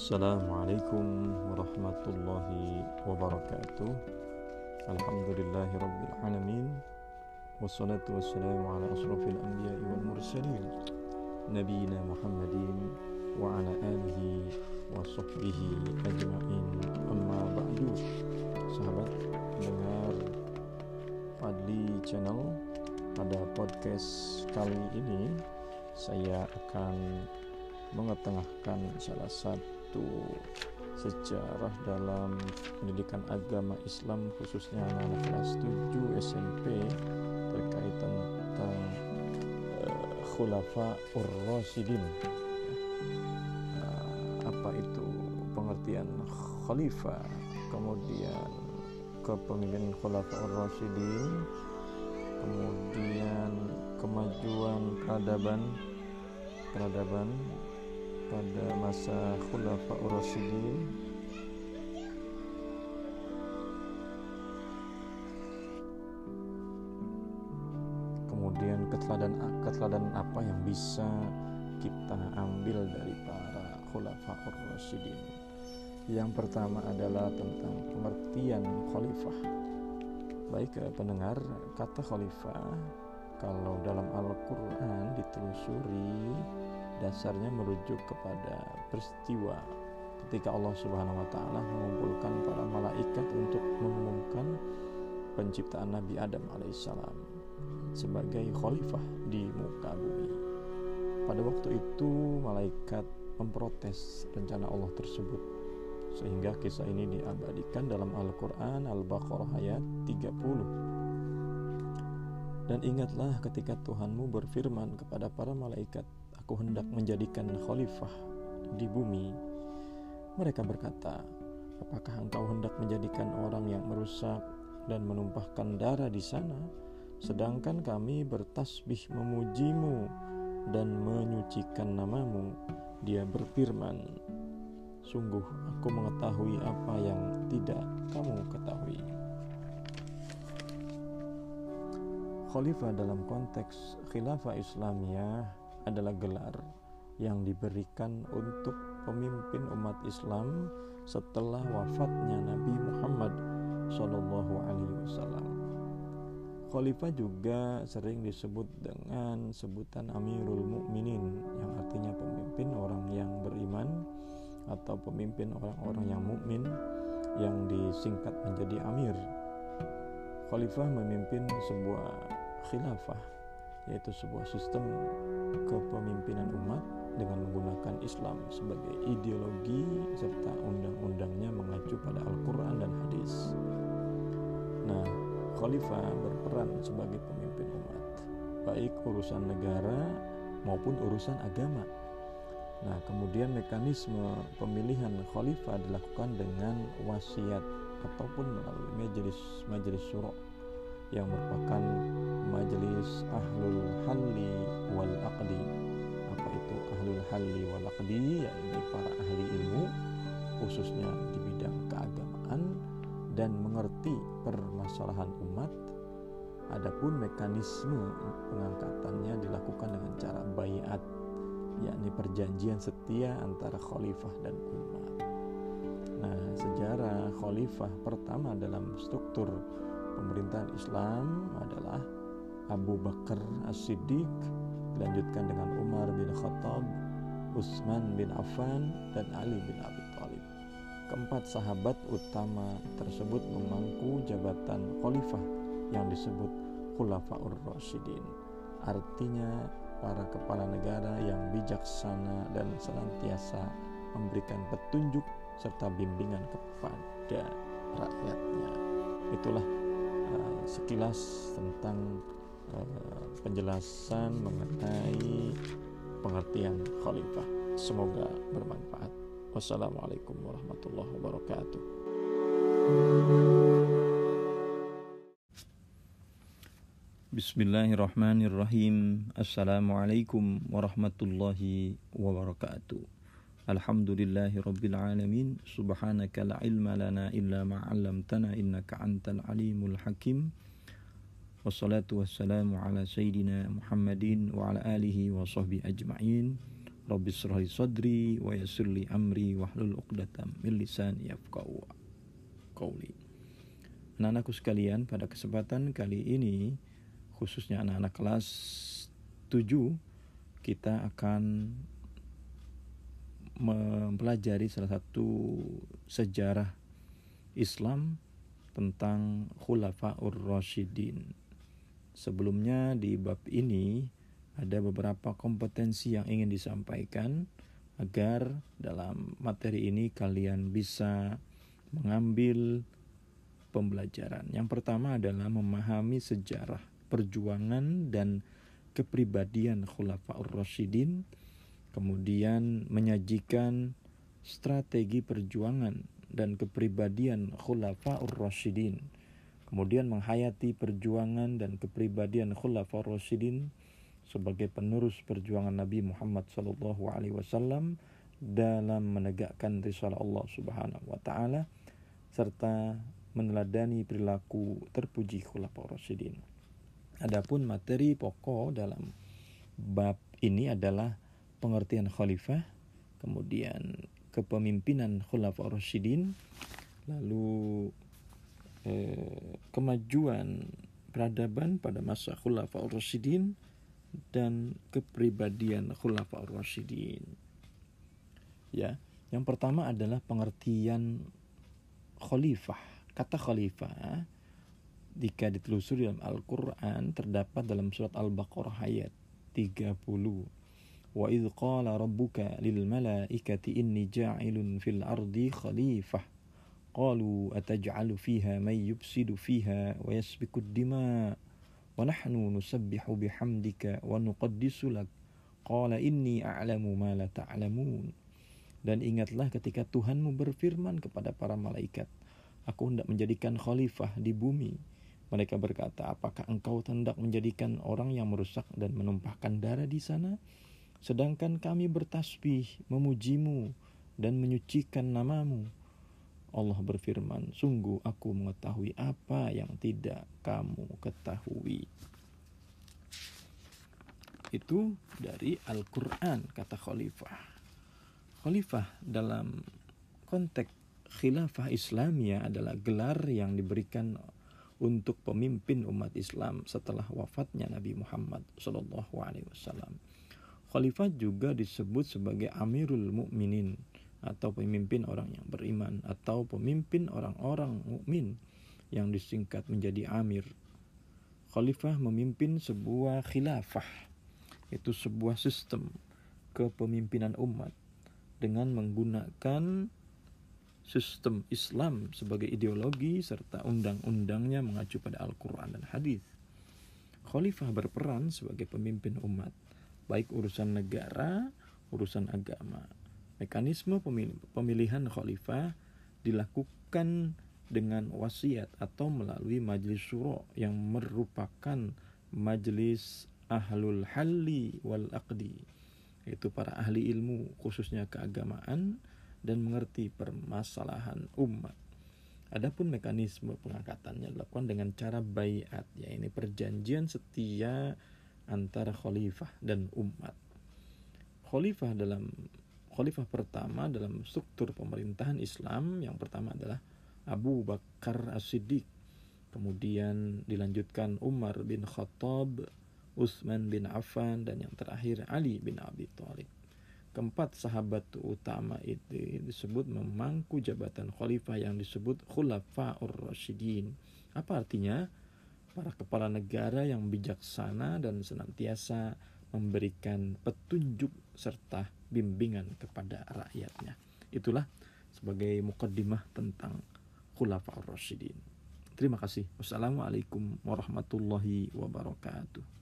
Assalamualaikum warahmatullahi wabarakatuh. Alhamdulillahi rabbil alamin. Wassalatu wassalamu ala asrafil anbiya wal mursalin. Nabiina Muhammadin wa ala alihi wa sahbihi ajma'in. Amma ba'du. Sahabat dengar Fadli Channel Pada podcast kali ini Saya akan mengetengahkan salah satu sejarah dalam pendidikan agama Islam khususnya anak-anak kelas 7 SMP terkait tentang uh, khulafa ur-rasyidin uh, apa itu pengertian khalifah? Kemudian kepemimpinan khulafa ur-rasyidin kemudian kemajuan peradaban peradaban pada masa Khulafa Rasyidin kemudian keteladan keteladan apa yang bisa kita ambil dari para Khulafa Rasyidin yang pertama adalah tentang pengertian khalifah. Baik pendengar kata khalifah kalau dalam Al-Quran ditelusuri dasarnya merujuk kepada peristiwa ketika Allah Subhanahu wa taala mengumpulkan para malaikat untuk mengumumkan penciptaan Nabi Adam alaihissalam sebagai khalifah di muka bumi. Pada waktu itu malaikat memprotes rencana Allah tersebut sehingga kisah ini diabadikan dalam Al-Qur'an Al-Baqarah ayat 30. Dan ingatlah ketika Tuhanmu berfirman kepada para malaikat aku hendak menjadikan khalifah di bumi. Mereka berkata, apakah engkau hendak menjadikan orang yang merusak dan menumpahkan darah di sana, sedangkan kami bertasbih memujimu dan menyucikan namamu. Dia berfirman, sungguh aku mengetahui apa yang tidak kamu ketahui. Khalifah dalam konteks khilafah Islamiyah adalah gelar yang diberikan untuk pemimpin umat Islam setelah wafatnya Nabi Muhammad Shallallahu Alaihi Wasallam. Khalifah juga sering disebut dengan sebutan Amirul Mukminin yang artinya pemimpin orang yang beriman atau pemimpin orang-orang yang mukmin yang disingkat menjadi Amir. Khalifah memimpin sebuah khilafah yaitu sebuah sistem kepemimpinan umat dengan menggunakan Islam sebagai ideologi serta undang-undangnya mengacu pada Al-Quran dan hadis. Nah, khalifah berperan sebagai pemimpin umat, baik urusan negara maupun urusan agama. Nah, kemudian mekanisme pemilihan khalifah dilakukan dengan wasiat ataupun melalui majelis majelis syuro yang merupakan majelis ahlul halli wal aqdi. Apa itu ahlul halli wal aqdi? Yakni para ahli ilmu khususnya di bidang keagamaan dan mengerti permasalahan umat. Adapun mekanisme pengangkatannya dilakukan dengan cara bayat yakni perjanjian setia antara khalifah dan umat. Nah sejarah khalifah pertama dalam struktur pemerintahan Islam adalah Abu Bakar As-Siddiq dilanjutkan dengan Umar bin Khattab, Utsman bin Affan dan Ali bin Abi Thalib. Keempat sahabat utama tersebut memangku jabatan khalifah yang disebut Khulafaur Rasyidin. Artinya para kepala negara yang bijaksana dan senantiasa memberikan petunjuk serta bimbingan kepada rakyatnya. Itulah uh, sekilas tentang uh, penjelasan mengenai pengertian khalifah. Semoga bermanfaat. Wassalamualaikum warahmatullahi wabarakatuh. Bismillahirrahmanirrahim. Assalamualaikum warahmatullahi wabarakatuh. Alhamdulillahi Rabbil Alamin. Subhanaka la ilma lana illa ma'allamtana innaka antal alimul hakim. Wassalatu wassalamu ala Sayyidina Muhammadin wa ala alihi wa sahbihi ajma'in. Rabbi srahli sadri wa yassirli amri wahlul 'uqdatam min lisani yafqahu qawli. Anak-anakku sekalian, pada kesempatan kali ini khususnya anak-anak kelas 7 kita akan mempelajari salah satu sejarah Islam tentang Khulafaur Rasyidin. Sebelumnya di bab ini ada beberapa kompetensi yang ingin disampaikan agar dalam materi ini kalian bisa mengambil pembelajaran. Yang pertama adalah memahami sejarah perjuangan dan kepribadian Khulafaur Rasyidin, kemudian menyajikan strategi perjuangan dan kepribadian Khulafaur Rasyidin, kemudian menghayati perjuangan dan kepribadian Khulafaur Rasyidin sebagai penerus perjuangan Nabi Muhammad sallallahu alaihi wasallam dalam menegakkan risalah Allah Subhanahu wa taala serta meneladani perilaku terpuji Khulafaur Rasyidin. Adapun materi pokok dalam bab ini adalah pengertian khalifah, kemudian kepemimpinan Khulafaur Rasyidin, lalu eh, kemajuan peradaban pada masa Khulafaur Rasyidin dan kepribadian Khulafaur Rasyidin. Ya, yang pertama adalah pengertian khalifah. Kata khalifah jika ditelusuri dalam Al-Quran terdapat dalam surat Al-Baqarah ayat 30 Malaikati inni ja'ilun fil ardi khalifah qalu ataj'alu fiha man yufsidu fiha wa yasbiku dima wa nahnu nusabbihu bihamdika wa nuqaddisu lak qala inni a'lamu ma la ta'lamun dan ingatlah ketika Tuhanmu berfirman kepada para malaikat aku hendak menjadikan khalifah di bumi mereka berkata, apakah engkau hendak menjadikan orang yang merusak dan menumpahkan darah di sana? Sedangkan kami bertasbih, memujimu, dan menyucikan namamu. Allah berfirman, sungguh aku mengetahui apa yang tidak kamu ketahui. Itu dari Al-Quran, kata khalifah. Khalifah dalam konteks khilafah Islamia adalah gelar yang diberikan untuk pemimpin umat Islam setelah wafatnya Nabi Muhammad Wasallam. Khalifah juga disebut sebagai Amirul Mukminin atau pemimpin orang yang beriman atau pemimpin orang-orang mukmin yang disingkat menjadi Amir. Khalifah memimpin sebuah khilafah, itu sebuah sistem kepemimpinan umat dengan menggunakan sistem Islam sebagai ideologi serta undang-undangnya mengacu pada Al-Quran dan hadis. Khalifah berperan sebagai pemimpin umat, baik urusan negara, urusan agama. Mekanisme pemilihan khalifah dilakukan dengan wasiat atau melalui majelis syuro yang merupakan majelis ahlul halli wal aqdi yaitu para ahli ilmu khususnya keagamaan dan mengerti permasalahan umat. Adapun mekanisme pengangkatannya dilakukan dengan cara bayat, yaitu perjanjian setia antara khalifah dan umat. Khalifah dalam khalifah pertama dalam struktur pemerintahan Islam yang pertama adalah Abu Bakar As-Siddiq. Kemudian dilanjutkan Umar bin Khattab, Utsman bin Affan dan yang terakhir Ali bin Abi Thalib keempat sahabat utama itu disebut memangku jabatan khalifah yang disebut khulafaur rasyidin. Apa artinya? Para kepala negara yang bijaksana dan senantiasa memberikan petunjuk serta bimbingan kepada rakyatnya. Itulah sebagai mukaddimah tentang khulafaur rasyidin. Terima kasih. Wassalamualaikum warahmatullahi wabarakatuh.